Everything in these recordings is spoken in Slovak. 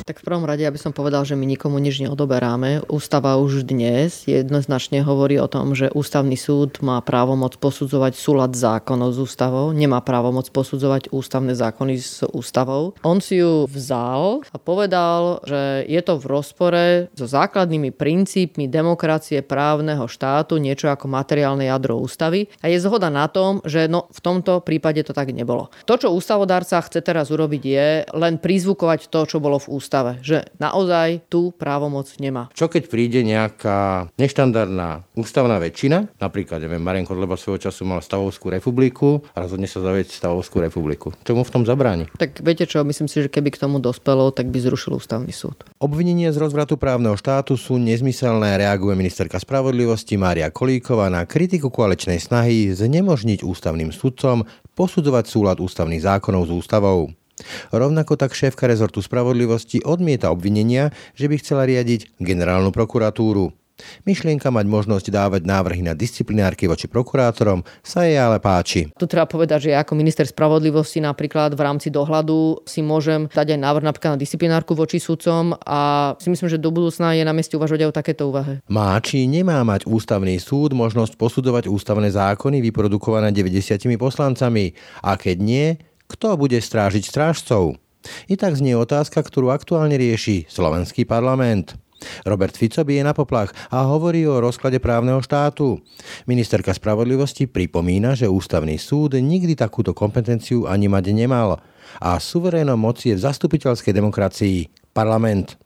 Tak v prvom rade, aby som povedal, že my nikomu nič neodoberáme. Ústava už dnes jednoznačne hovorí o tom, že ústavný súd má právomoc posudzovať súlad zákonov s ústavou, nemá právomoc posudzovať ústavné zákony s ústavou. On si ju vzal a povedal, že je to v rozpore so základnými princípmi demokracie právneho štátu, niečo ako materiálne jadro ústavy. A je zhoda na tom, že no, v tomto prípade to tak nebolo. To, čo ústavodárca chce teraz urobiť, je len prizvukovať to, čo bolo v ústave ústave, že naozaj tú právomoc nemá. Čo keď príde nejaká neštandardná ústavná väčšina, napríklad, neviem, Marian Kodleba svojho času mal stavovskú republiku a rozhodne sa zavieť stavovskú republiku. Čo mu v tom zabráni? Tak viete čo, myslím si, že keby k tomu dospelo, tak by zrušil ústavný súd. Obvinenie z rozvratu právneho štátu sú nezmyselné, reaguje ministerka spravodlivosti Mária Kolíková na kritiku koalečnej snahy znemožniť ústavným sudcom posudzovať súlad ústavných zákonov s ústavou. Rovnako tak šéfka rezortu spravodlivosti odmieta obvinenia, že by chcela riadiť generálnu prokuratúru. Myšlienka mať možnosť dávať návrhy na disciplinárky voči prokurátorom sa jej ale páči. Tu treba povedať, že ako minister spravodlivosti napríklad v rámci dohľadu si môžem dať aj návrh napríklad na disciplinárku voči sudcom a si myslím, že do budúcna je na mieste uvažovať aj o takéto úvahe. Má či nemá mať ústavný súd možnosť posudzovať ústavné zákony vyprodukované 90 poslancami a keď nie, kto bude strážiť strážcov? I tak znie otázka, ktorú aktuálne rieši slovenský parlament. Robert Fico je na poplach a hovorí o rozklade právneho štátu. Ministerka spravodlivosti pripomína, že ústavný súd nikdy takúto kompetenciu ani mať nemal a suverénom moci je v zastupiteľskej demokracii parlament.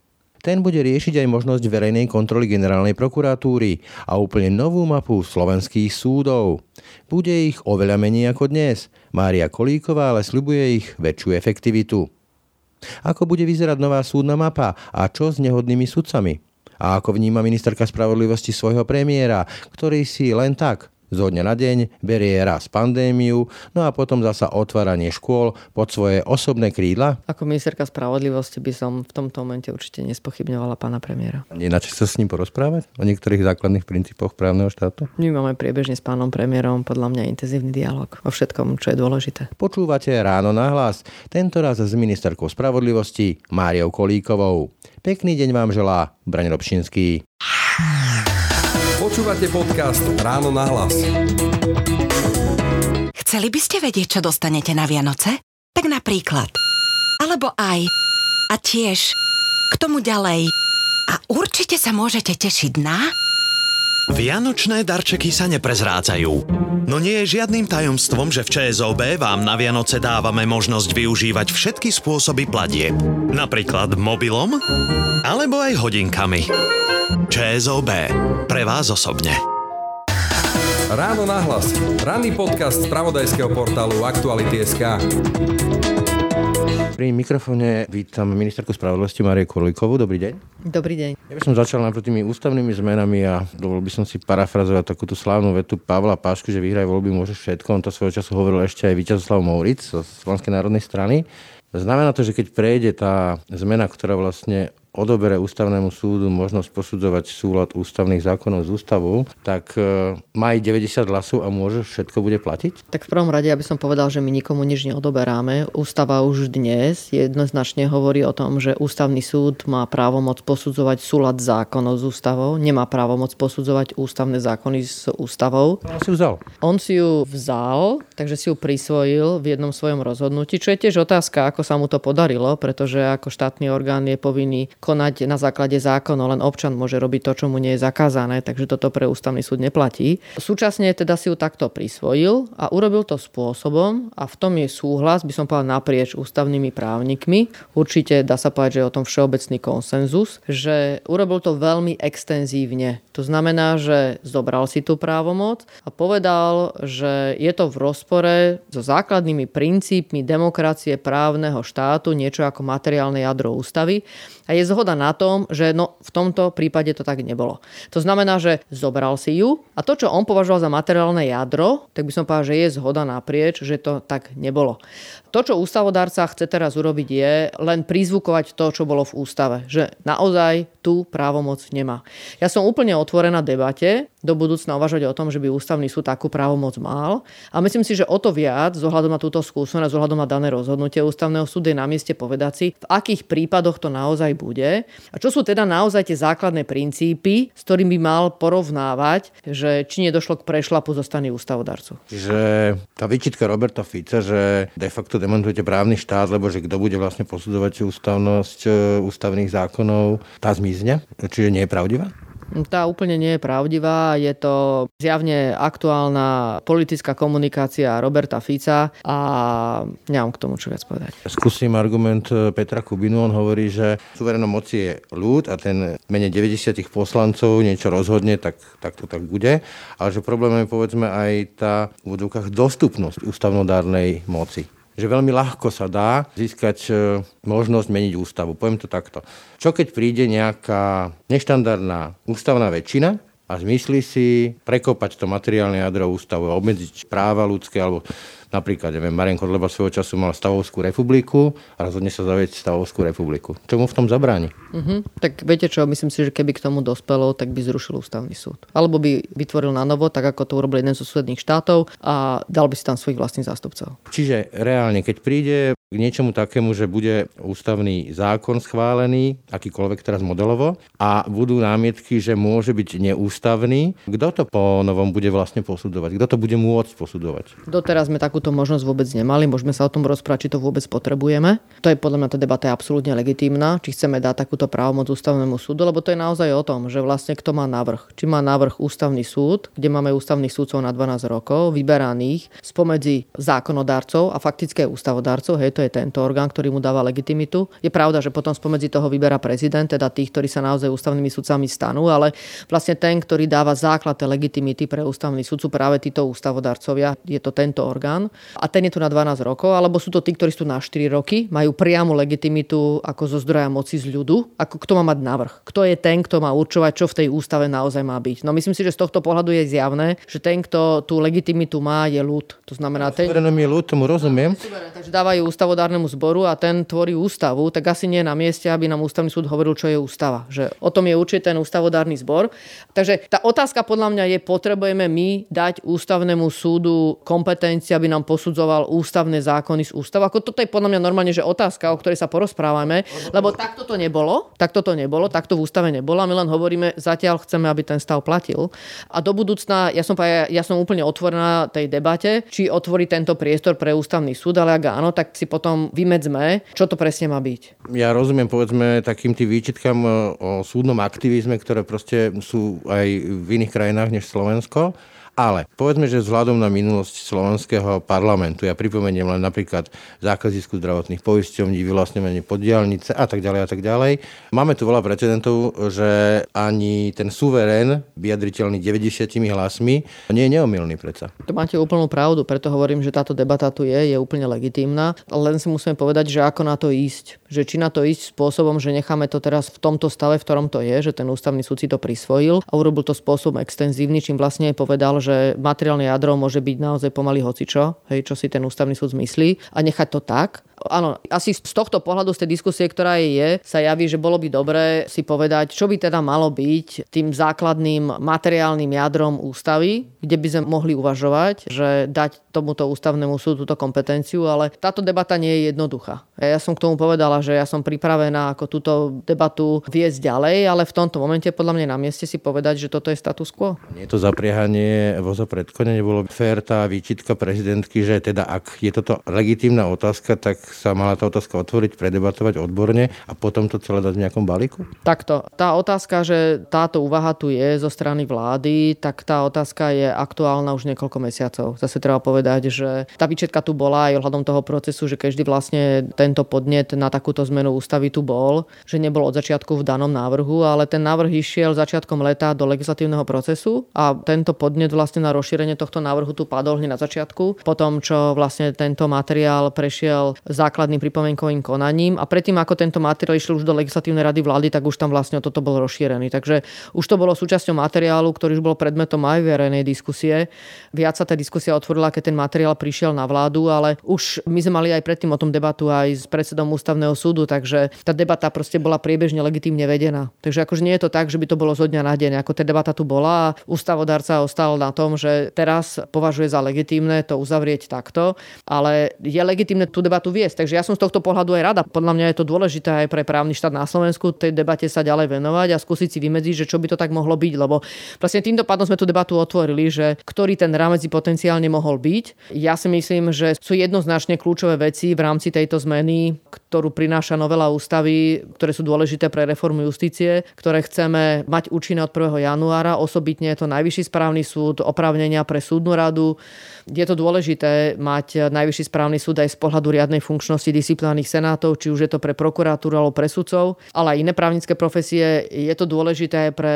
Ten bude riešiť aj možnosť verejnej kontroly generálnej prokuratúry a úplne novú mapu slovenských súdov. Bude ich oveľa menej ako dnes. Mária Kolíková ale slibuje ich väčšiu efektivitu. Ako bude vyzerať nová súdna mapa a čo s nehodnými sudcami? A ako vníma ministerka spravodlivosti svojho premiéra, ktorý si len tak zo dňa na deň berie raz pandémiu, no a potom zasa otváranie škôl pod svoje osobné krídla? Ako ministerka spravodlivosti by som v tomto momente určite nespochybňovala pána premiéra. Na sa s ním porozprávať o niektorých základných princípoch právneho štátu? My máme priebežne s pánom premiérom podľa mňa intenzívny dialog o všetkom, čo je dôležité. Počúvate ráno na hlas, tento raz s ministerkou spravodlivosti Máriou Kolíkovou. Pekný deň vám želá Braň Robšinský. Počúvate podcast Ráno na hlas. Chceli by ste vedieť, čo dostanete na Vianoce? Tak napríklad. Alebo aj. A tiež. K tomu ďalej. A určite sa môžete tešiť na... Vianočné darčeky sa neprezrádzajú. No nie je žiadnym tajomstvom, že v ČSOB vám na Vianoce dávame možnosť využívať všetky spôsoby platie. Napríklad mobilom alebo aj hodinkami. ČSOB. Pre vás osobne. Ráno nahlas. Ranný podcast z pravodajského portálu Aktuality.sk. Pri mikrofóne vítam ministerku spravodlivosti Marie Korlíkovú. Dobrý deň. Dobrý deň. Ja by som začal najprv tými ústavnými zmenami a dovolil by som si parafrazovať takúto slávnu vetu Pavla Pášku, že vyhraj voľby môže všetko. On to svojho času hovoril ešte aj Víťazoslav Mouric zo Slovenskej národnej strany. Znamená to, že keď prejde tá zmena, ktorá vlastne odobere ústavnému súdu možnosť posudzovať súlad ústavných zákonov z ústavou, tak má aj 90 hlasov a môže všetko bude platiť? Tak v prvom rade, aby som povedal, že my nikomu nič neodoberáme. Ústava už dnes jednoznačne hovorí o tom, že ústavný súd má právomoc posudzovať súlad zákonov s ústavou, nemá právomoc posudzovať ústavné zákony s ústavou. On si ju vzal. On si ju vzal, takže si ju prisvojil v jednom svojom rozhodnutí, čo je tiež otázka, ako sa mu to podarilo, pretože ako štátny orgán je povinný konať na základe zákonov, len občan môže robiť to, čo mu nie je zakázané, takže toto pre ústavný súd neplatí. Súčasne teda si ju takto prisvojil a urobil to spôsobom a v tom je súhlas, by som povedal naprieč ústavnými právnikmi. Určite dá sa povedať, že je o tom všeobecný konsenzus, že urobil to veľmi extenzívne. To znamená, že zobral si tú právomoc a povedal, že je to v rozpore so základnými princípmi demokracie právneho štátu, niečo ako materiálne jadro ústavy. A je zhoda na tom, že no, v tomto prípade to tak nebolo. To znamená, že zobral si ju a to, čo on považoval za materiálne jadro, tak by som povedal, že je zhoda naprieč, že to tak nebolo. To, čo ústavodárca chce teraz urobiť, je len prizvukovať to, čo bolo v ústave. Že naozaj tú právomoc nemá. Ja som úplne otvorená debate do budúcna uvažovať o tom, že by ústavný súd takú právomoc mal. A myslím si, že o to viac, z ohľadom na túto skúsenosť, z ohľadom na dané rozhodnutie ústavného súdu je na mieste povedať si, v akých prípadoch to naozaj bude. A čo sú teda naozaj tie základné princípy, s ktorými by mal porovnávať, že či nedošlo k prešlapu zo strany ústavodarcu. Že tá výčitka Roberta Fica, že de facto demontujete právny štát, lebo že kto bude vlastne posudzovať ústavnosť e, ústavných zákonov, tá zmizne? Čiže nie je pravdivá? Tá úplne nie je pravdivá. Je to zjavne aktuálna politická komunikácia Roberta Fica a nemám k tomu čo viac povedať. Skúsim argument e, Petra Kubinu. On hovorí, že suverenom moci je ľud a ten mene 90 poslancov niečo rozhodne, tak, tak to tak bude. Ale že problém je povedzme aj tá v dostupnosť ústavnodárnej moci že veľmi ľahko sa dá získať e, možnosť meniť ústavu. Poviem to takto. Čo keď príde nejaká neštandardná ústavná väčšina a zmyslí si prekopať to materiálne jadro ústavu obmedziť práva ľudské alebo Napríklad, neviem, Marian Kodleba svojho času mal Stavovskú republiku a rozhodne sa zavieť Stavovskú republiku. Čo mu v tom zabráni? Uh-huh. Tak viete čo, myslím si, že keby k tomu dospelo, tak by zrušil ústavný súd. Alebo by vytvoril na novo, tak ako to urobil jeden zo susedných štátov a dal by si tam svojich vlastných zástupcov. Čiže reálne, keď príde k niečomu takému, že bude ústavný zákon schválený, akýkoľvek teraz modelovo, a budú námietky, že môže byť neústavný, kto to po novom bude vlastne posudzovať? Kto to bude môcť posudzovať? Doteraz sme takú takúto možnosť vôbec nemali. Môžeme sa o tom rozprávať, či to vôbec potrebujeme. To je podľa mňa tá debata je absolútne legitímna, či chceme dať takúto právomoc ústavnému súdu, lebo to je naozaj o tom, že vlastne kto má návrh. Či má návrh ústavný súd, kde máme ústavných súdcov na 12 rokov, vyberaných spomedzi zákonodárcov a faktické ústavodárcov, hej, to je tento orgán, ktorý mu dáva legitimitu. Je pravda, že potom spomedzi toho vyberá prezident, teda tých, ktorí sa naozaj ústavnými sudcami stanú, ale vlastne ten, ktorý dáva základ legitimity pre ústavný sú práve títo ústavodárcovia, je to tento orgán a ten je tu na 12 rokov, alebo sú to tí, ktorí sú na 4 roky, majú priamu legitimitu ako zo zdroja moci z ľudu, ako kto má mať návrh. Kto je ten, kto má určovať, čo v tej ústave naozaj má byť. No myslím si, že z tohto pohľadu je zjavné, že ten, kto tú legitimitu má, je ľud. To znamená, ten... je ľud, tomu rozumiem. takže dávajú ústavodárnemu zboru a ten tvorí ústavu, tak asi nie je na mieste, aby nám ústavný súd hovoril, čo je ústava. Že o tom je určite ten ústavodárny zbor. Takže tá otázka podľa mňa je, potrebujeme my dať ústavnému súdu kompetencie, aby nám posudzoval ústavné zákony z ústavu. Ako toto je podľa mňa normálne, že otázka, o ktorej sa porozprávame, lebo takto to nebolo, takto to nebolo, takto v ústave nebolo a my len hovoríme, zatiaľ chceme, aby ten stav platil. A do budúcna, ja som, ja som úplne otvorená tej debate, či otvorí tento priestor pre ústavný súd, ale ak áno, tak si potom vymedzme, čo to presne má byť. Ja rozumiem, povedzme, takým tým výčitkám e, o súdnom aktivizme, ktoré proste sú aj v iných krajinách než Slovensko. Ale povedzme, že vzhľadom na minulosť slovenského parlamentu, ja pripomeniem len napríklad zákaz zisku zdravotných poisťovní, vyvlastňovanie podielnice a tak ďalej a tak ďalej. Máme tu veľa precedentov, že ani ten suverén, vyjadriteľný 90 hlasmi, nie je neomilný predsa. To máte úplnú pravdu, preto hovorím, že táto debata tu je, je úplne legitímna. Len si musíme povedať, že ako na to ísť. Že či na to ísť spôsobom, že necháme to teraz v tomto stave, v ktorom to je, že ten ústavný súd si to prisvojil a urobil to spôsobom extenzívny, čím vlastne povedal, že materiálne jadro môže byť naozaj pomaly hocičo, hej, čo si ten ústavný súd zmyslí a nechať to tak. Áno, asi z tohto pohľadu, z tej diskusie, ktorá je, sa javí, že bolo by dobré si povedať, čo by teda malo byť tým základným materiálnym jadrom ústavy, kde by sme mohli uvažovať, že dať tomuto ústavnému súdu túto kompetenciu, ale táto debata nie je jednoduchá. Ja som k tomu povedala, že ja som pripravená ako túto debatu viesť ďalej, ale v tomto momente podľa mňa na mieste si povedať, že toto je status quo. Nie to zapriehanie voza pred kone, fér tá výčitka prezidentky, že teda ak je toto legitímna otázka, tak sa mala tá otázka otvoriť, predebatovať odborne a potom to celé dať v nejakom balíku? Takto. Tá otázka, že táto úvaha tu je zo strany vlády, tak tá otázka je aktuálna už niekoľko mesiacov. Zase treba povedať, že tá výčetka tu bola aj ohľadom toho procesu, že každý vlastne tento podnet na takúto zmenu ústavy tu bol, že nebol od začiatku v danom návrhu, ale ten návrh išiel začiatkom leta do legislatívneho procesu a tento podnet vlastne na rozšírenie tohto návrhu tu padol hneď na začiatku. Potom, čo vlastne tento materiál prešiel základným pripomienkovým konaním a predtým, ako tento materiál išiel už do legislatívnej rady vlády, tak už tam vlastne toto bol rozšírený. Takže už to bolo súčasťou materiálu, ktorý už bol predmetom aj verejnej diskusie. Viac sa tá diskusia otvorila, keď ten materiál prišiel na vládu, ale už my sme mali aj predtým o tom debatu aj s predsedom ústavného súdu, takže tá debata proste bola priebežne legitímne vedená. Takže akože nie je to tak, že by to bolo zo dňa na deň. Ako tá debata tu bola a ústavodárca ostal na tom, že teraz považuje za legitímne to uzavrieť takto, ale je legitímne tú debatu viesť. Takže ja som z tohto pohľadu aj rada. Podľa mňa je to dôležité aj pre právny štát na Slovensku tej debate sa ďalej venovať a skúsiť si vymedziť, že čo by to tak mohlo byť, lebo vlastne týmto pádom sme tú debatu otvorili, že ktorý ten rámec potenciálne mohol byť. Ja si myslím, že sú jednoznačne kľúčové veci v rámci tejto zmeny, ktorú prináša novela ústavy, ktoré sú dôležité pre reformu justície, ktoré chceme mať účinné od 1. januára. Osobitne je to Najvyšší správny súd, oprávnenia pre súdnu radu. Je to dôležité mať Najvyšší správny súd aj z pohľadu riadnej funkčnosti disciplinárnych senátov, či už je to pre prokuratúru alebo pre sudcov, ale aj iné právnické profesie. Je to dôležité pre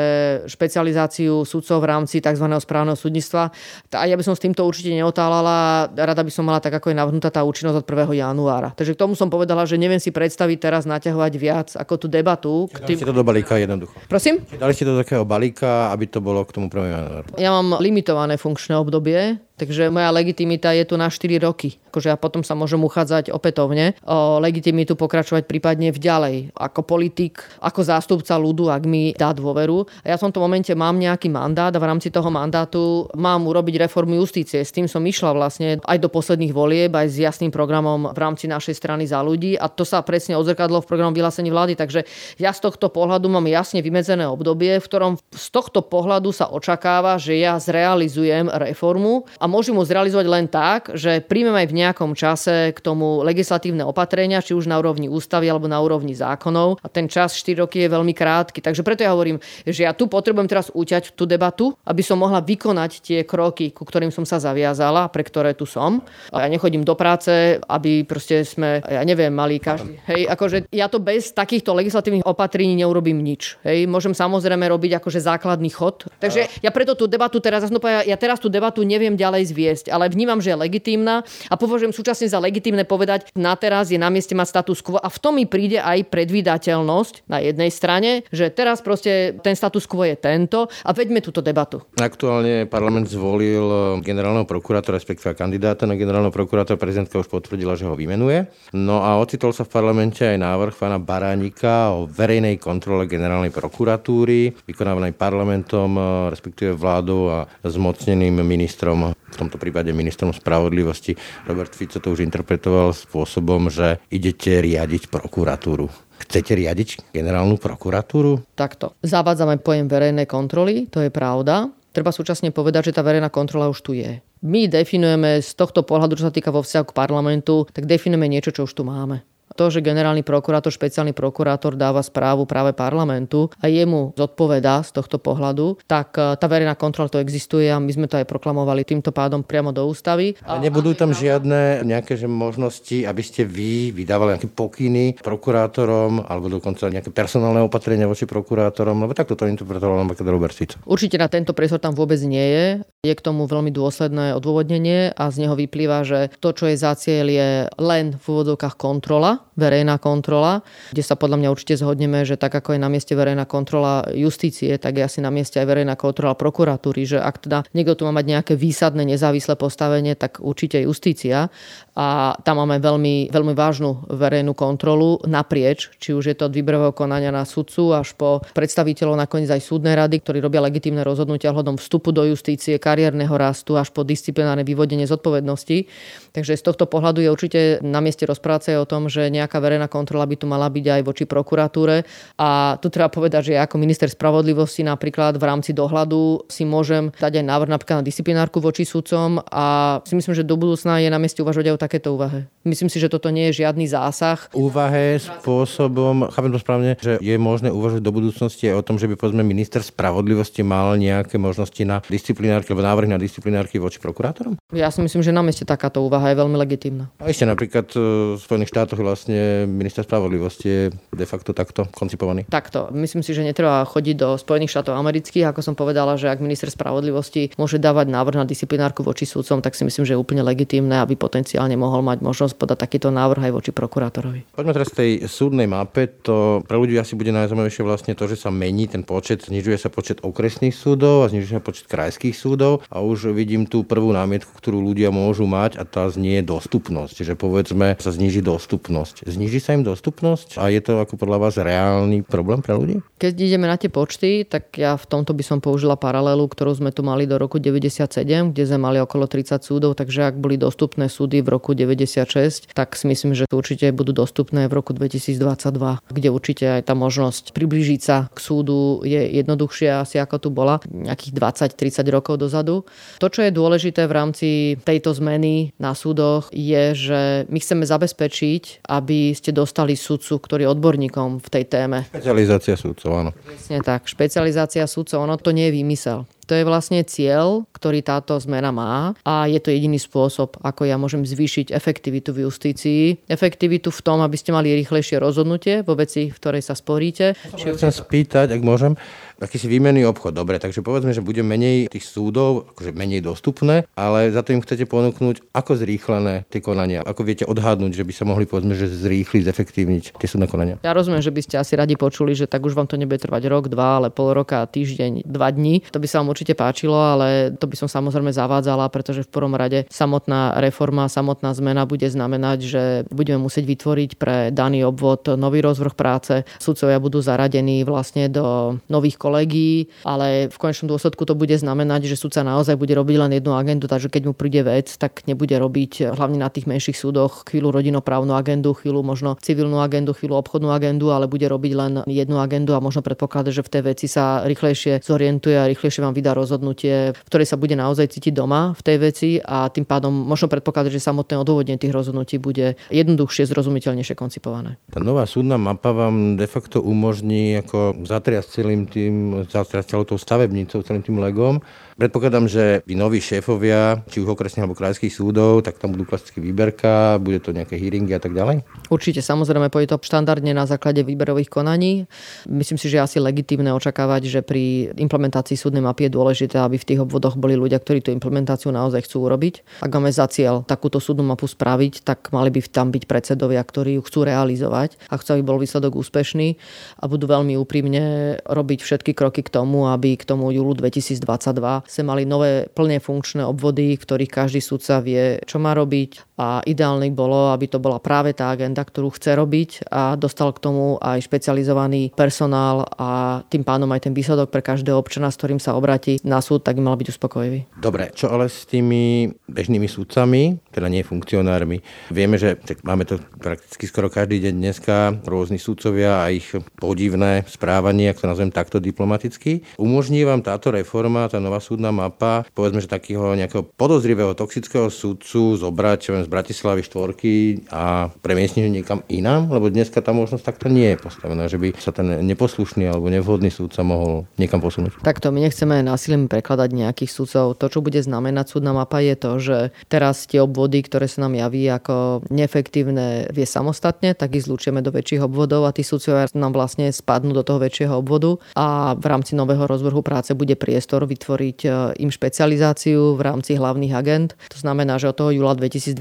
špecializáciu sudcov v rámci tzv. správneho súdnictva. A ja by som s týmto určite neotálala. Rada by som mala tak, ako je navrhnutá tá účinnosť od 1. januára. Takže k tomu som povedala, že neviem si predstaviť teraz naťahovať viac ako tú debatu. Dali ste to do balíka jednoducho. Prosím? Dali ste to do takého balíka, aby to bolo k tomu 1. januáru. Ja mám limitované funkčné obdobie, Takže moja legitimita je tu na 4 roky. Akože ja potom sa môžem uchádzať opätovne o legitimitu pokračovať prípadne v ďalej. Ako politik, ako zástupca ľudu, ak mi dá dôveru. A ja v tomto momente mám nejaký mandát a v rámci toho mandátu mám urobiť reformu justície. S tým som išla vlastne aj do posledných volieb, aj s jasným programom v rámci našej strany za ľudí a to sa presne odzrkadlo v programu vyhlásení vlády. Takže ja z tohto pohľadu mám jasne vymedzené obdobie, v ktorom z tohto pohľadu sa očakáva, že ja zrealizujem reformu a môžu mu zrealizovať len tak, že príjmeme aj v nejakom čase k tomu legislatívne opatrenia, či už na úrovni ústavy alebo na úrovni zákonov. A ten čas 4 roky je veľmi krátky. Takže preto ja hovorím, že ja tu potrebujem teraz uťať tú debatu, aby som mohla vykonať tie kroky, ku ktorým som sa zaviazala, pre ktoré tu som. A ja nechodím do práce, aby proste sme, ja neviem, mali každý. Hej, akože ja to bez takýchto legislatívnych opatrení neurobím nič. Hej, môžem samozrejme robiť akože základný chod. Takže ja preto tú debatu teraz, ja teraz tú debatu neviem ďalej zviesť, ale vnímam, že je legitímna a považujem súčasne za legitímne povedať, na teraz je na mieste mať status quo a v tom mi príde aj predvídateľnosť na jednej strane, že teraz proste ten status quo je tento a veďme túto debatu. Aktuálne parlament zvolil eh, generálneho prokurátora, respektíve kandidáta na generálneho prokurátora. Prezidentka už potvrdila, že ho vymenuje. No a ocitol sa v parlamente aj návrh pána Baránika o verejnej kontrole generálnej prokuratúry, vykonávanej parlamentom, eh, respektíve vládou a zmocneným ministrom v tomto prípade ministrom spravodlivosti. Robert Fico to už interpretoval spôsobom, že idete riadiť prokuratúru. Chcete riadiť generálnu prokuratúru? Takto. Zavádzame pojem verejnej kontroly, to je pravda. Treba súčasne povedať, že tá verejná kontrola už tu je. My definujeme z tohto pohľadu, čo sa týka vo vzťahu k parlamentu, tak definujeme niečo, čo už tu máme to, že generálny prokurátor, špeciálny prokurátor dáva správu práve parlamentu a jemu zodpovedá z tohto pohľadu, tak e, tá verejná kontrola to existuje a my sme to aj proklamovali týmto pádom priamo do ústavy. A nebudú tam žiadne nejaké že možnosti, aby ste vy vydávali nejaké pokyny prokurátorom alebo dokonca nejaké personálne opatrenia voči prokurátorom, lebo takto to interpretoval napríklad Robert Fico. Určite na tento priestor tam vôbec nie je. Je k tomu veľmi dôsledné odôvodnenie a z neho vyplýva, že to, čo je za cieľ, je len v úvodovkách kontrola verejná kontrola, kde sa podľa mňa určite zhodneme, že tak ako je na mieste verejná kontrola justície, tak je asi na mieste aj verejná kontrola prokuratúry, že ak teda niekto tu má mať nejaké výsadné nezávislé postavenie, tak určite justícia a tam máme veľmi, veľmi vážnu verejnú kontrolu naprieč, či už je to od výberového konania na sudcu až po predstaviteľov nakoniec aj súdnej rady, ktorí robia legitímne rozhodnutia hľadom vstupu do justície, kariérneho rastu až po disciplinárne vyvodenie zodpovednosti. Takže z tohto pohľadu je určite na mieste rozprávať o tom, že nejaká verejná kontrola by tu mala byť aj voči prokuratúre. A tu treba povedať, že ja ako minister spravodlivosti napríklad v rámci dohľadu si môžem dať aj návrh napríklad na disciplinárku voči sudcom a si myslím, že do budúcna je na mieste uvažovať aj o takéto úvahe. Myslím si, že toto nie je žiadny zásah. Úvahe spôsobom, chápem to správne, že je možné uvažovať do budúcnosti o tom, že by povedzme minister spravodlivosti mal nejaké možnosti na disciplinárky alebo návrh na disciplinárky voči prokurátorom? Ja si myslím, že na mieste takáto úvaha je veľmi legitimná. A ešte napríklad e, v Spojených štátoch vlastne minister spravodlivosti je de facto takto koncipovaný? Takto. Myslím si, že netreba chodiť do Spojených štátov amerických. Ako som povedala, že ak minister spravodlivosti môže dávať návrh na disciplinárku voči súdcom, tak si myslím, že je úplne legitímne, aby potenciálne mohol mať možnosť podať takýto návrh aj voči prokurátorovi. Poďme teraz k tej súdnej mape. To pre ľudí asi bude najzaujímavejšie vlastne to, že sa mení ten počet, znižuje sa počet okresných súdov a znižuje sa počet krajských súdov. A už vidím tú prvú námietku, ktorú ľudia môžu mať a tá znie dostupnosť. Že povedzme sa zniží dostupnosť. Zniží sa im dostupnosť a je to ako podľa vás reálny problém pre ľudí? Keď ideme na tie počty, tak ja v tomto by som použila paralelu, ktorú sme tu mali do roku 97, kde sme mali okolo 30 súdov, takže ak boli dostupné súdy v roku 96, tak si myslím, že určite budú dostupné v roku 2022, kde určite aj tá možnosť priblížiť sa k súdu je jednoduchšia asi ako tu bola nejakých 20-30 rokov dozadu. To, čo je dôležité v rámci tejto zmeny na súdoch, je, že my chceme zabezpečiť, aby ste dostali sudcu, ktorý je odborníkom v tej téme. Špecializácia súdcov, áno. Presne tak. Špecializácia sudcov, ono to nie je výmysel. To je vlastne cieľ, ktorý táto zmena má a je to jediný spôsob, ako ja môžem zvýšiť efektivitu v justícii. Efektivitu v tom, aby ste mali rýchlejšie rozhodnutie vo veci, v ktorej sa sporíte. Či chcem spýtať, ak môžem, akýsi výmenný obchod. Dobre, takže povedzme, že bude menej tých súdov, akože menej dostupné, ale za to im chcete ponúknuť ako zrýchlené tie konania. Ako viete odhadnúť, že by sa mohli povedzme, že zrýchliť, zefektívniť tie súdne konania. Ja rozumiem, že by ste asi radi počuli, že tak už vám to nebude trvať rok, dva, ale pol roka, týždeň, dva dní. To by sa vám určite páčilo, ale to by som samozrejme zavádzala, pretože v prvom rade samotná reforma, samotná zmena bude znamenať, že budeme musieť vytvoriť pre daný obvod nový rozvrh práce. Sudcovia budú zaradení vlastne do nových kolegí, ale v konečnom dôsledku to bude znamenať, že sudca naozaj bude robiť len jednu agendu, takže keď mu príde vec, tak nebude robiť hlavne na tých menších súdoch chvíľu rodinoprávnu agendu, chvíľu možno civilnú agendu, chvíľu obchodnú agendu, ale bude robiť len jednu agendu a možno predpokladať, že v tej veci sa rýchlejšie zorientuje a rýchlejšie vám vydá rozhodnutie, v ktorej sa bude naozaj cítiť doma v tej veci a tým pádom možno predpokladať, že samotné odôvodnenie tých rozhodnutí bude jednoduchšie, zrozumiteľnejšie koncipované. Tá nová súdna mapa vám de facto umožní ako zatriasť celým tým, zatriasť celou tou stavebnicou, celým tým legom Predpokladám, že vy noví šéfovia, či už okresných alebo krajských súdov, tak tam budú klasické výberka, bude to nejaké hearingy a tak ďalej? Určite, samozrejme, pôjde to štandardne na základe výberových konaní. Myslím si, že je asi legitimné očakávať, že pri implementácii súdnej mapy je dôležité, aby v tých obvodoch boli ľudia, ktorí tú implementáciu naozaj chcú urobiť. Ak máme za cieľ takúto súdnu mapu spraviť, tak mali by tam byť predsedovia, ktorí ju chcú realizovať a chcú, aby bol výsledok úspešný a budú veľmi úprimne robiť všetky kroky k tomu, aby k tomu júlu 2022 sme mali nové plne funkčné obvody, v ktorých každý sudca vie, čo má robiť a ideálne bolo, aby to bola práve tá agenda, ktorú chce robiť a dostal k tomu aj špecializovaný personál a tým pánom aj ten výsledok pre každého občana, s ktorým sa obráti na súd, tak by mal byť uspokojivý. Dobre, čo ale s tými bežnými sudcami, teda nie funkcionármi? Vieme, že tak máme to prakticky skoro každý deň dneska, rôzni sudcovia a ich podivné správanie, ak to nazvem takto diplomaticky. Umožní vám táto reforma, tá nová súd súdna mapa, povedzme, že takého nejakého podozrivého toxického súdcu zobrať z Bratislavy štvorky a premiestniť ho niekam inám, lebo dneska tá možnosť takto nie je postavená, že by sa ten neposlušný alebo nevhodný súdca mohol niekam posunúť. Takto my nechceme násilím prekladať nejakých súdcov. To, čo bude znamenať súdna mapa, je to, že teraz tie obvody, ktoré sa nám javí ako neefektívne, vie samostatne, tak ich zlúčime do väčších obvodov a tí súdcovia nám vlastne spadnú do toho väčšieho obvodu a v rámci nového rozvrhu práce bude priestor vytvoriť im špecializáciu v rámci hlavných agent. To znamená, že od toho júla 2022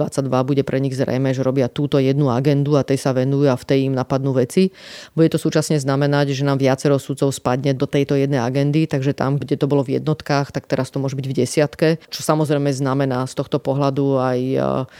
bude pre nich zrejme, že robia túto jednu agendu a tej sa venujú a v tej im napadnú veci. Bude to súčasne znamenať, že nám viacero súdcov spadne do tejto jednej agendy, takže tam, kde to bolo v jednotkách, tak teraz to môže byť v desiatke, čo samozrejme znamená z tohto pohľadu aj e,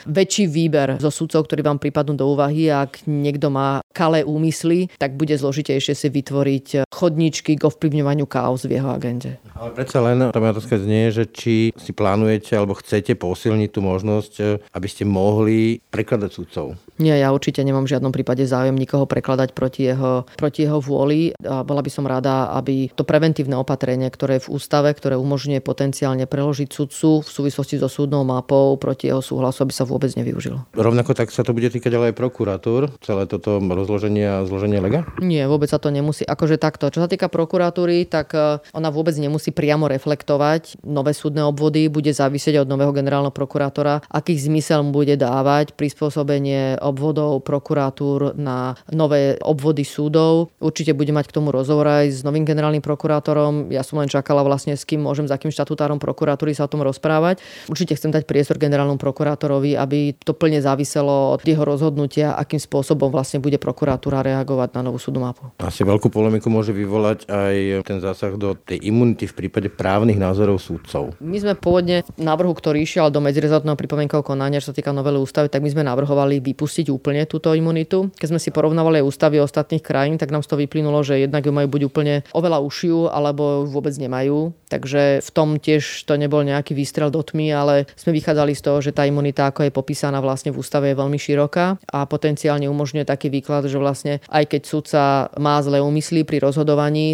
väčší výber zo súdcov, ktorí vám pripadnú do úvahy. Ak niekto má kalé úmysly, tak bude zložitejšie si vytvoriť chodničky k ovplyvňovaniu chaos v jeho agende. Ale predsa len, to otázka znie, že či si plánujete alebo chcete posilniť tú možnosť, e, aby ste mohli prekladať sudcov. Nie, ja určite nemám v žiadnom prípade záujem nikoho prekladať proti jeho, proti jeho vôli. A bola by som rada, aby to preventívne opatrenie, ktoré je v ústave, ktoré umožňuje potenciálne preložiť sudcu v súvislosti so súdnou mapou proti jeho súhlasu, aby sa vôbec nevyužilo. Rovnako tak sa to bude týkať ale aj prokurátor, celé toto rozloženie a zloženie lega? Nie, vôbec sa to nemusí. Akože takto takto. Čo sa týka prokuratúry, tak e, ona vôbec nemusí priamo reflektovať nové súdne obvody, bude závisieť od nového generálneho prokurátora, aký zmysel mu bude dávať prispôsobenie obvodov prokuratúr na nové obvody súdov. Určite bude mať k tomu rozhovor aj s novým generálnym prokurátorom. Ja som len čakala vlastne s kým môžem, za akým štatutárom prokuratúry sa o tom rozprávať. Určite chcem dať priestor generálnom prokurátorovi, aby to plne záviselo od jeho rozhodnutia, akým spôsobom vlastne bude prokuratúra reagovať na novú súdu mapu. Asi veľkú polemiku môže vyvolať aj ten zásah do tej imunity v prípade právnych názorov súdcov. My sme pôvodne návrhu, ktorý išiel do medzirezortného pripomienkového konania, čo sa týka novely ústavy, tak my sme navrhovali vypustiť úplne túto imunitu. Keď sme si porovnávali ústavy ostatných krajín, tak nám z toho vyplynulo, že jednak ju majú buď úplne oveľa ušiu, alebo vôbec nemajú. Takže v tom tiež to nebol nejaký výstrel do tmy, ale sme vychádzali z toho, že tá imunita, ako je popísaná vlastne v ústave, je veľmi široká a potenciálne umožňuje taký výklad, že vlastne aj keď sudca má zlé úmysly pri rozhodovaní,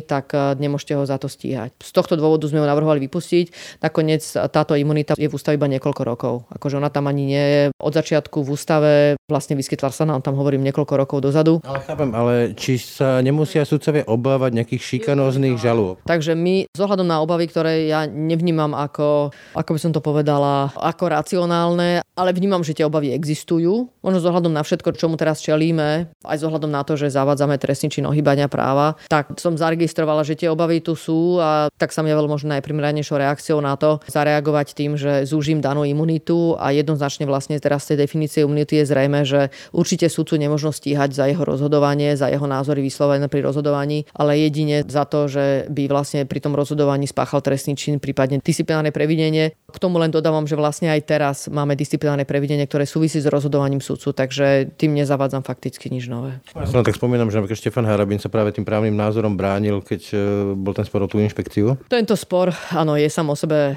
tak eh, nemôžete ho za to stíhať. Z tohto dôvodu sme ho navrhovali vypustiť. Nakoniec táto imunita je v ústave iba niekoľko rokov. Akože ona tam ani nie je od začiatku v ústave, vlastne vyskytla sa nám tam hovorím niekoľko rokov dozadu. Ale chápem, ale či sa nemusia sudcovia obávať nejakých šikanóznych žalôb? Takže my z ohľadom na obavy, ktoré ja nevnímam ako, ako by som to povedala, ako racionálne, ale vnímam, že tie obavy existujú. Možno z ohľadom na všetko, čomu teraz čelíme, aj z ohľadom na to, že zavádzame trestný čin ohýbania práva, tak som zaregistrovala, že tie obavy tu sú a tak sa mi veľmi možno najprimeranejšou reakciou na to zareagovať tým, že zúžim danú imunitu a jednoznačne vlastne teraz z tej definície imunity je zrejme, že určite súdcu nemôžno stíhať za jeho rozhodovanie, za jeho názory vyslovené pri rozhodovaní, ale jedine za to, že by vlastne pri tom rozhodovaní spáchal trestný čin, prípadne disciplinárne previdenie. K tomu len dodávam, že vlastne aj teraz máme disciplinárne previdenie, ktoré súvisí s rozhodovaním sudcu, takže tým nezavádzam fakticky nič nové. Ja som tak spomínam, že napríklad Štefan Harabin sa práve tým právnym názorom bránil, keď e, bol ten spor o tú inšpekciu. Tento spor, áno, je sam o sebe.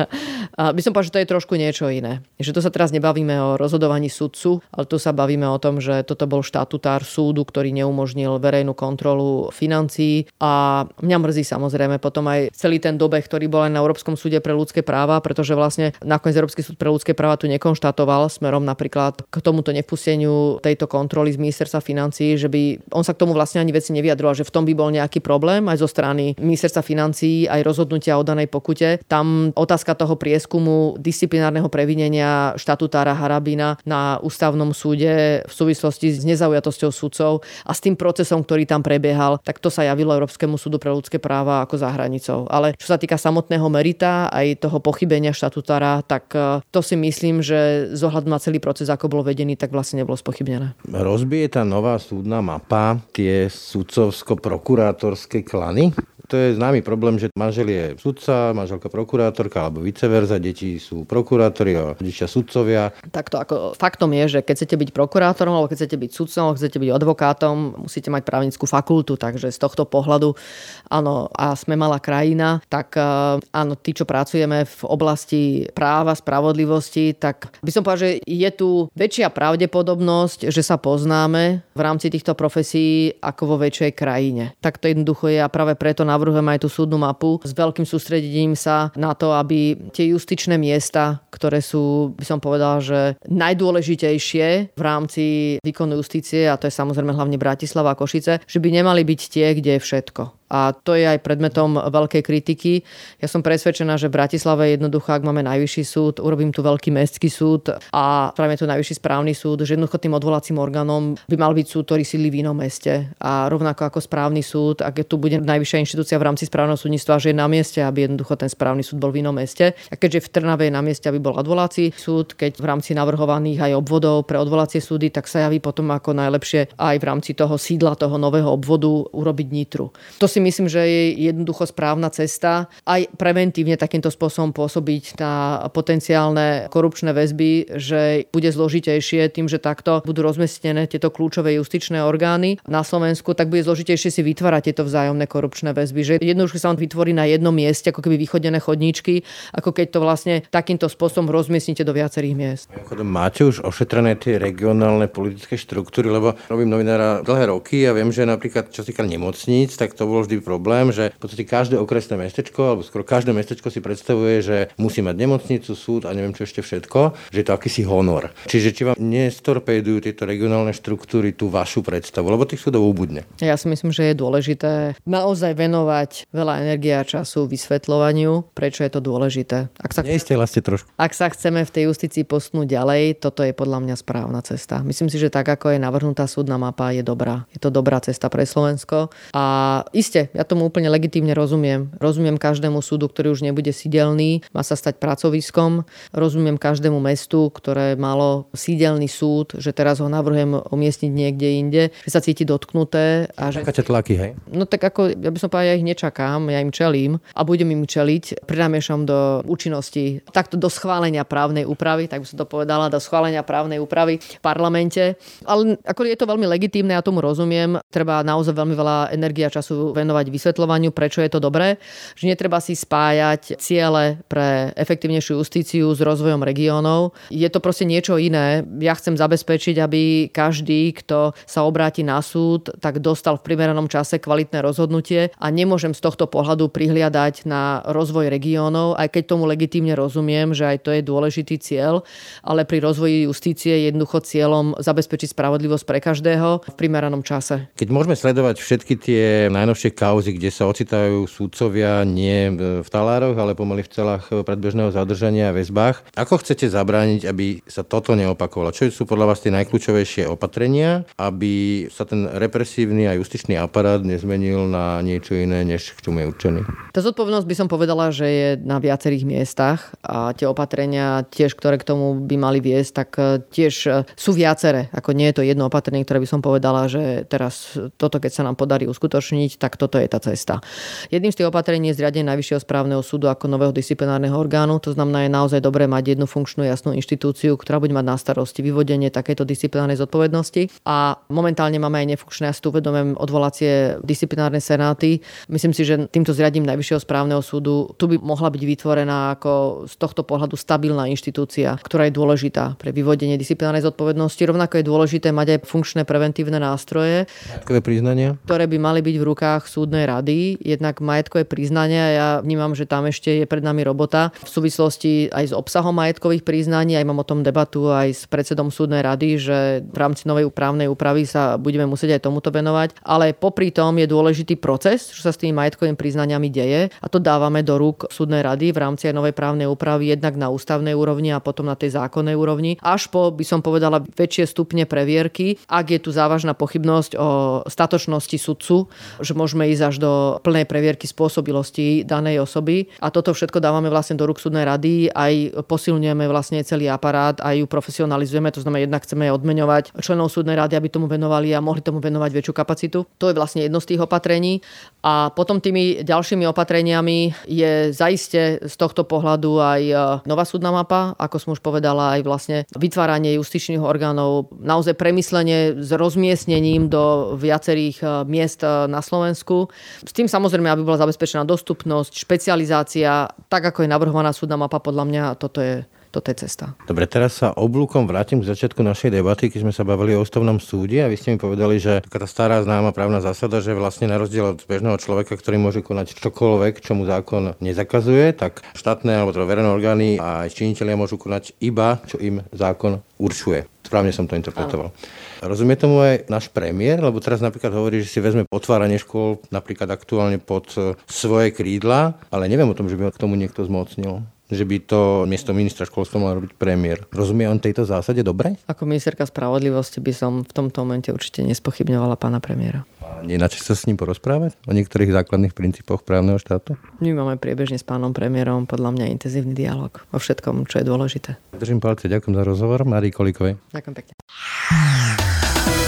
by som povedal, že to je trošku niečo iné. Že tu sa teraz nebavíme o rozhodovaní sudcu, ale tu sa bavíme o tom, že toto bol štatutár súdu, ktorý neumožnil verejnú kontrolu financií a mňa mrzí samozrejme potom aj celý ten dobeh, ktorý bol aj na Európskom súde pre ľudské práva, pretože vlastne nakoniec Európsky súd pre ľudské práva tu nekonštatoval smerom napríklad k tomuto nepusteniu tejto kontroly z ministerstva financií, že by on sa k tomu vlastne ani veci nevyjadroval, že v tom by bol nejaký problém aj zo strany ministerstva financií, aj rozhodnutia o danej pokute. Tam otázka toho prieskumu disciplinárneho previnenia štatutára Harabina na ústavnom súde v súvislosti s nezaujatosťou sudcov a s tým procesom, ktorý tam prebiehal, tak to sa javilo Európskemu súdu pre ľudské práva ako za hranicou. Ale čo sa týka samotného merita aj toho pochybenia štatútara, tak e, to si myslím, že zohľadom na celý proces, ako bol vedený, tak vlastne nebolo spochybnené. Rozbije tá nová súdna mapa tie sudcovsko-prokurátorské klany? To je známy problém, že manžel je sudca, manželka prokurátorka alebo vice versa, deti sú prokurátori a rodičia sudcovia. Takto ako faktom je, že keď chcete byť prokurátorom alebo keď chcete byť sudcom, alebo chcete byť advokátom, musíte mať právnickú fakultu, takže z tohto pohľadu áno, a sme malá krajina, tak e, áno, tí, čo pracujeme v oblasti práva, spravodlivosti, tak by som povedal, že je tu väčšia pravdepodobnosť, že sa poznáme v rámci týchto profesí ako vo väčšej krajine. Tak to jednoducho je a práve preto na navrhujem aj tú súdnu mapu s veľkým sústredením sa na to, aby tie justičné miesta, ktoré sú, by som povedal, že najdôležitejšie v rámci výkonu justície, a to je samozrejme hlavne Bratislava a Košice, že by nemali byť tie, kde je všetko. A to je aj predmetom veľkej kritiky. Ja som presvedčená, že v Bratislave jednoducho, ak máme najvyšší súd, urobím tu veľký mestský súd a spravíme tu najvyšší správny súd, že jednoducho tým odvolacím orgánom by mal byť súd, ktorý sídli v inom meste. A rovnako ako správny súd, ak tu bude najvyššia inštitúcia v rámci správneho súdnictva, že je na mieste, aby jednoducho ten správny súd bol v inom meste. A keďže v Trnave je na mieste, aby bol odvolací súd, keď v rámci navrhovaných aj obvodov pre odvolacie súdy, tak sa javí potom ako najlepšie aj v rámci toho sídla, toho nového obvodu urobiť Nitru. To si myslím, že je jednoducho správna cesta aj preventívne takýmto spôsobom pôsobiť na potenciálne korupčné väzby, že bude zložitejšie tým, že takto budú rozmestnené tieto kľúčové justičné orgány na Slovensku, tak bude zložitejšie si vytvárať tieto vzájomné korupčné väzby. Že jednoducho sa on vytvorí na jednom mieste, ako keby vychodené chodníčky, ako keď to vlastne takýmto spôsobom rozmiestnite do viacerých miest. Máte už ošetrené tie regionálne politické štruktúry, lebo robím novinára dlhé roky a viem, že napríklad čo sa týka nemocníc, tak to bol bol vždy problém, že v podstate každé okresné mestečko, alebo skoro každé mestečko si predstavuje, že musí mať nemocnicu, súd a neviem čo ešte všetko, že je to akýsi honor. Čiže či vám nestorpédujú tieto regionálne štruktúry tú vašu predstavu, lebo tých súdov ubudne. Ja si myslím, že je dôležité naozaj venovať veľa energie a času vysvetľovaniu, prečo je to dôležité. Ak sa, trošku. Ak sa chceme v tej justícii postnúť ďalej, toto je podľa mňa správna cesta. Myslím si, že tak, ako je navrhnutá súdna mapa, je dobrá. Je to dobrá cesta pre Slovensko. A iste, ja tomu úplne legitímne rozumiem. Rozumiem každému súdu, ktorý už nebude sídelný, má sa stať pracoviskom. Rozumiem každému mestu, ktoré malo sídelný súd, že teraz ho navrhujem umiestniť niekde inde, že sa cíti dotknuté. A že... Čakáte tlaky, hej? No tak ako, ja by som povedal, ja ich nečakám, ja im čelím a budem im čeliť. Prinamiešam do účinnosti, takto do schválenia právnej úpravy, tak by som to povedala, do schválenia právnej úpravy v parlamente. Ale ako je to veľmi legitímne, ja tomu rozumiem. Treba naozaj veľmi veľa energie a času venovať vysvetľovaniu, prečo je to dobré. Že netreba si spájať ciele pre efektívnejšiu justíciu s rozvojom regiónov. Je to proste niečo iné. Ja chcem zabezpečiť, aby každý, kto sa obráti na súd, tak dostal v primeranom čase kvalitné rozhodnutie a nemôžem z tohto pohľadu prihliadať na rozvoj regiónov, aj keď tomu legitímne rozumiem, že aj to je dôležitý cieľ, ale pri rozvoji justície je jednoducho cieľom zabezpečiť spravodlivosť pre každého v primeranom čase. Keď môžeme sledovať všetky tie najnovšie kauzy, kde sa ocitajú súdcovia nie v talároch, ale pomaly v celách predbežného zadržania a väzbách, ako chcete zabrániť, aby sa toto neopakovalo? Čo sú podľa vás tie najkľúčovejšie opatrenia, aby sa ten represívny a justičný aparát nezmenil na niečo iné, než k čomu je určený? Tá zodpovednosť by som povedala, že je na viacerých miestach a tie opatrenia tiež, ktoré k tomu by mali viesť, tak e, tiež e, sú viaceré. Ako nie je to jedno opatrenie, ktoré by som povedala, že teraz toto, keď sa nám podarí uskutočniť, tak toto je tá cesta. Jedným z tých opatrení je zriadenie Najvyššieho správneho súdu ako nového disciplinárneho orgánu. To znamená, je naozaj dobré mať jednu funkčnú jasnú inštitúciu, ktorá bude mať na starosti vyvodenie takéto disciplinárnej zodpovednosti. A momentálne máme aj nefunkčné, ja si tu uvedomujem odvolacie disciplinárne senáty. Myslím si, že týmto zriadením Najvyššieho správneho súdu tu by mohla byť vytvorená ako z tohto pohľadu stabilná inštitúcia, ktorá je dôležitá pre vyvodenie disciplinárnej zodpovednosti. Rovnako je dôležité mať aj funkčné preventívne nástroje, priznania, ktoré by mali byť v rukách súdnej rady. Jednak majetkové priznania, ja vnímam, že tam ešte je pred nami robota v súvislosti aj s obsahom majetkových priznaní. Aj mám o tom debatu aj s predsedom súdnej rady, že v rámci novej právnej úpravy sa budeme musieť aj tomuto venovať. Ale popri tom je dôležitý proces, čo sa s tými majetkovými priznaniami deje a to dávame do rúk súdnej rady v rámci aj novej právnej úpravy jednak na ústavnej úrovni a potom na tej zákonnej úrovni, až po, by som povedala, väčšie stupne previerky, ak je tu závažná pochybnosť o statočnosti sudcu, že môžeme ísť až do plnej previerky spôsobilosti danej osoby. A toto všetko dávame vlastne do rúk súdnej rady, aj posilňujeme vlastne celý aparát, aj ju profesionalizujeme, to znamená, jednak chceme odmeňovať členov súdnej rady, aby tomu venovali a mohli tomu venovať väčšiu kapacitu. To je vlastne jedno z tých opatrení. A potom tými ďalšími opatreniami je zaiste z tohto pohľadu aj e, nová súdna mapa, ako som už povedala, aj vlastne vytváranie justičných orgánov, naozaj premyslenie s rozmiestnením do viacerých e, miest e, na Slovensku. S tým samozrejme, aby bola zabezpečená dostupnosť, špecializácia, tak ako je navrhovaná súdna mapa, podľa mňa toto je toto je cesta. Dobre, teraz sa oblúkom vrátim k začiatku našej debaty, keď sme sa bavili o ústavnom súde a vy ste mi povedali, že taká tá stará známa právna zásada, že vlastne na rozdiel od bežného človeka, ktorý môže konať čokoľvek, čo mu zákon nezakazuje, tak štátne alebo teda verejné orgány a činiteľia môžu konať iba, čo im zákon určuje. Správne som to interpretoval. Áno. Rozumie tomu aj náš premiér, lebo teraz napríklad hovorí, že si vezme potváranie škôl napríklad aktuálne pod svoje krídla, ale neviem o tom, že by ho k tomu niekto zmocnil že by to miesto ministra školstva mal robiť premiér. Rozumie on tejto zásade dobre? Ako ministerka spravodlivosti by som v tomto momente určite nespochybňovala pána premiéra. Nenačí sa s ním porozprávať o niektorých základných princípoch právneho štátu? My máme priebežne s pánom premiérom podľa mňa intenzívny dialog o všetkom, čo je dôležité. Držím palce, ďakujem za rozhovor. Marii Kolikovej. Ďakujem pekne.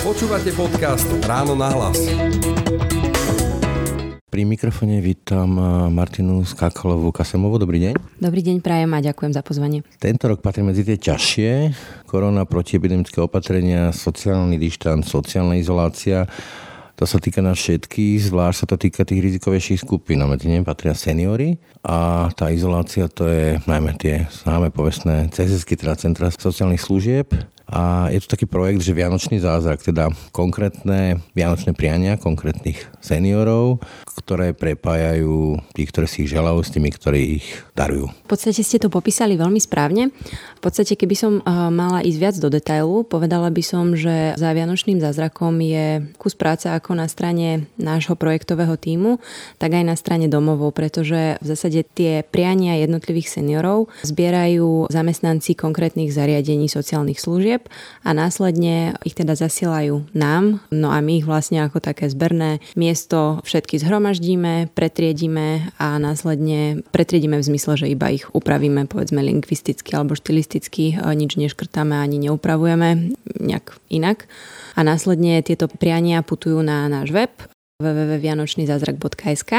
Počúvate podcast Ráno na hlas. Pri mikrofone vítam eh, Martinu Skákalovú Kasemovú. Dobrý deň. Dobrý deň, prajem a ďakujem za pozvanie. Tento rok patrí medzi tie ťažšie. Korona, protiepidemické opatrenia, sociálny dištanc, sociálna izolácia. To sa týka nás všetkých, zvlášť sa to týka tých rizikovejších skupín. A medzi nimi patria seniory a tá izolácia to je najmä tie známe povestné CSS, teda Centra sociálnych služieb. A je to taký projekt, že Vianočný zázrak, teda konkrétne vianočné priania konkrétnych seniorov, ktoré prepájajú tých, ktorí si ich želajú s tými, ktorí ich darujú. V podstate ste to popísali veľmi správne. V podstate, keby som mala ísť viac do detailu, povedala by som, že za Vianočným zázrakom je kus práce ako na strane nášho projektového týmu, tak aj na strane domovov, pretože v zásade tie priania jednotlivých seniorov zbierajú zamestnanci konkrétnych zariadení sociálnych služieb a následne ich teda zasielajú nám, no a my ich vlastne ako také zberné miesto všetky zhromaždíme, pretriedíme a následne pretriedíme v zmysle, že iba ich upravíme povedzme lingvisticky alebo štilisticky, nič neškrtáme ani neupravujeme nejak inak. A následne tieto priania putujú na náš web www.vianočnyzázrak.sk,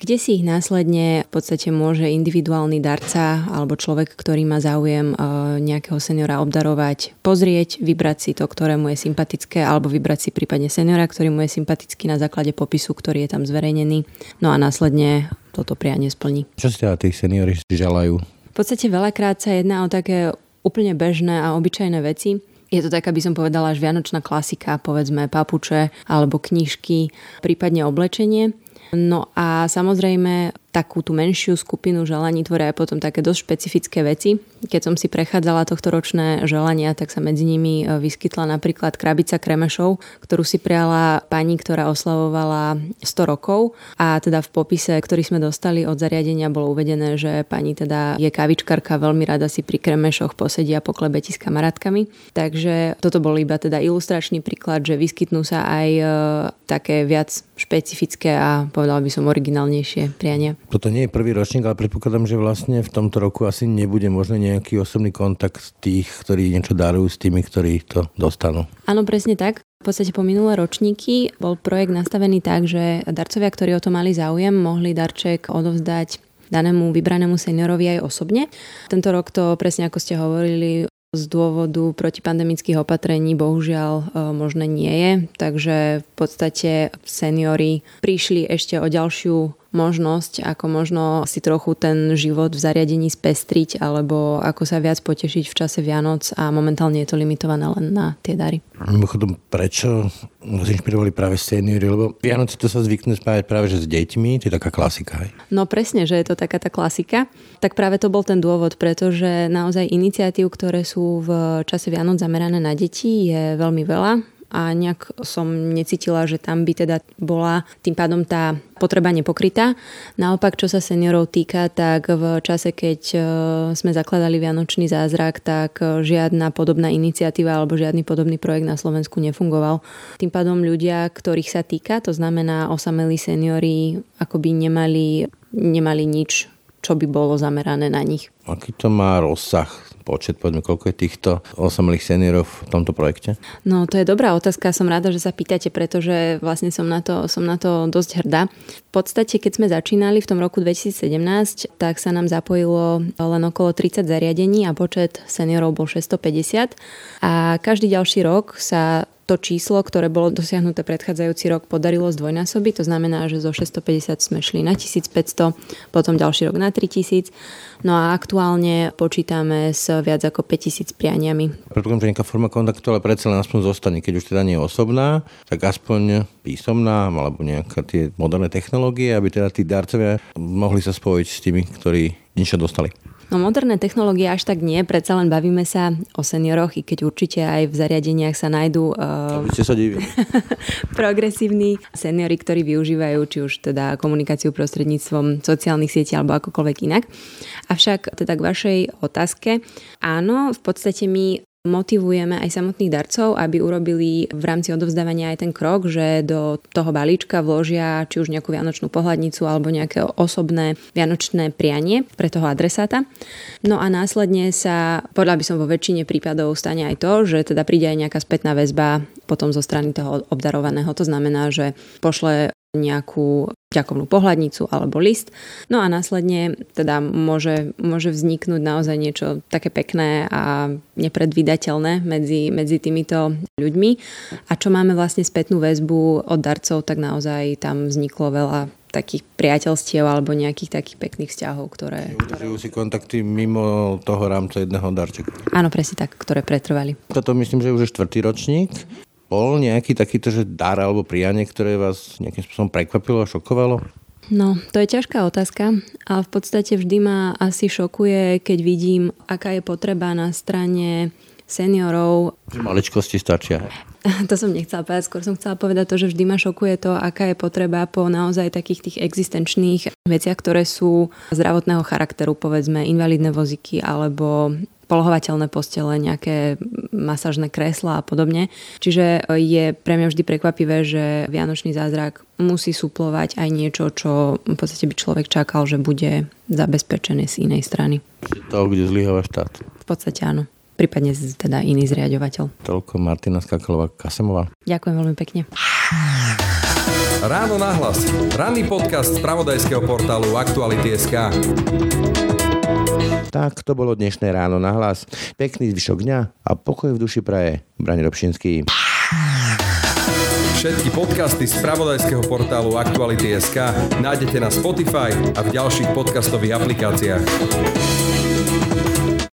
kde si ich následne v podstate môže individuálny darca alebo človek, ktorý má záujem e, nejakého seniora obdarovať, pozrieť, vybrať si to, ktoré mu je sympatické, alebo vybrať si prípadne seniora, ktorý mu je sympatický na základe popisu, ktorý je tam zverejnený. No a následne toto prianie splní. Čo si teda tí seniori želajú? V podstate veľakrát sa jedná o také úplne bežné a obyčajné veci je to tak, aby som povedala, až vianočná klasika, povedzme papuče alebo knižky, prípadne oblečenie. No a samozrejme takú tú menšiu skupinu želaní tvoria aj potom také dosť špecifické veci. Keď som si prechádzala tohto ročné želania, tak sa medzi nimi e, vyskytla napríklad krabica kremešov, ktorú si prijala pani, ktorá oslavovala 100 rokov a teda v popise, ktorý sme dostali od zariadenia, bolo uvedené, že pani teda je kavičkarka, veľmi rada si pri kremešoch posedia po klebeti s kamarátkami. Takže toto bol iba teda ilustračný príklad, že vyskytnú sa aj e, také viac špecifické a povedala by som originálnejšie priania. Toto nie je prvý ročník, ale predpokladám, že vlastne v tomto roku asi nebude možno nejaký osobný kontakt tých, ktorí niečo darujú s tými, ktorí to dostanú. Áno, presne tak. V podstate po minulé ročníky bol projekt nastavený tak, že darcovia, ktorí o to mali záujem, mohli darček odovzdať danému vybranému seniorovi aj osobne. Tento rok to presne ako ste hovorili, z dôvodu protipandemických opatrení bohužiaľ e, možné nie je, takže v podstate seniory prišli ešte o ďalšiu možnosť, ako možno si trochu ten život v zariadení spestriť alebo ako sa viac potešiť v čase Vianoc a momentálne je to limitované len na tie dary. Mimochodom, prečo vás inšpirovali práve seniory? Lebo Vianoce to sa zvyknú spájať práve že s deťmi, to je taká klasika. Hej? No presne, že je to taká tá klasika. Tak práve to bol ten dôvod, pretože naozaj iniciatív, ktoré sú v čase Vianoc zamerané na deti, je veľmi veľa a nejak som necítila, že tam by teda bola tým pádom tá potreba nepokrytá. Naopak, čo sa seniorov týka, tak v čase, keď e, sme zakladali Vianočný zázrak, tak e, žiadna podobná iniciatíva alebo žiadny podobný projekt na Slovensku nefungoval. Tým pádom ľudia, ktorých sa týka, to znamená osamelí seniori, akoby nemali, nemali nič čo by bolo zamerané na nich. Aký to má rozsah, počet, poďme, koľko je týchto osamelých seniorov v tomto projekte? No, to je dobrá otázka, som rada, že sa pýtate, pretože vlastne som na to, som na to dosť hrdá. V podstate, keď sme začínali v tom roku 2017, tak sa nám zapojilo len okolo 30 zariadení a počet seniorov bol 650 a každý ďalší rok sa to číslo, ktoré bolo dosiahnuté predchádzajúci rok, podarilo zdvojnásobiť. To znamená, že zo 650 sme šli na 1500, potom ďalší rok na 3000. No a aktuálne počítame s viac ako 5000 prianiami. Predpokladám, že nejaká forma kontaktu, ale predsa len aspoň zostane. Keď už teda nie je osobná, tak aspoň písomná alebo nejaké tie moderné technológie, aby teda tí darcovia mohli sa spojiť s tými, ktorí niečo dostali. No moderné technológie až tak nie, predsa len bavíme sa o senioroch, i keď určite aj v zariadeniach sa nájdú uh, sa progresívni seniori, ktorí využívajú či už teda komunikáciu prostredníctvom sociálnych sietí alebo akokoľvek inak. Avšak teda k vašej otázke, áno, v podstate my motivujeme aj samotných darcov, aby urobili v rámci odovzdávania aj ten krok, že do toho balíčka vložia či už nejakú vianočnú pohľadnicu alebo nejaké osobné vianočné prianie pre toho adresáta. No a následne sa, podľa by som vo väčšine prípadov stane aj to, že teda príde aj nejaká spätná väzba potom zo strany toho obdarovaného. To znamená, že pošle nejakú ďakovnú pohľadnicu alebo list. No a následne teda môže, môže vzniknúť naozaj niečo také pekné a nepredvídateľné medzi, medzi týmito ľuďmi. A čo máme vlastne spätnú väzbu od darcov, tak naozaj tam vzniklo veľa takých priateľstiev alebo nejakých takých pekných vzťahov, ktoré... Udržujú si kontakty mimo toho rámca jedného darčeku. Áno, presne tak, ktoré pretrvali. Toto myslím, že už je štvrtý ročník. Bol nejaký takýto, že dar alebo prianie, ktoré vás nejakým spôsobom prekvapilo a šokovalo? No, to je ťažká otázka, ale v podstate vždy ma asi šokuje, keď vidím, aká je potreba na strane seniorov. Že maličkosti stačia. To som nechcela povedať, skôr som chcela povedať to, že vždy ma šokuje to, aká je potreba po naozaj takých tých existenčných veciach, ktoré sú zdravotného charakteru, povedzme invalidné voziky alebo polohovateľné postele, nejaké masážne kresla a podobne. Čiže je pre mňa vždy prekvapivé, že Vianočný zázrak musí suplovať aj niečo, čo v podstate by človek čakal, že bude zabezpečené z inej strany. To, kde zlyháva štát. V podstate áno prípadne teda iný zriadovateľ. Toľko Martina Skakalová Kasemová. Ďakujem veľmi pekne. Ráno nahlas. Ranný podcast z pravodajského portálu Aktuality.sk. Tak to bolo dnešné ráno na hlas. Pekný zvyšok dňa a pokoj v duši praje. Brani Robšinský. Všetky podcasty z pravodajského portálu Aktuality.sk nájdete na Spotify a v ďalších podcastových aplikáciách.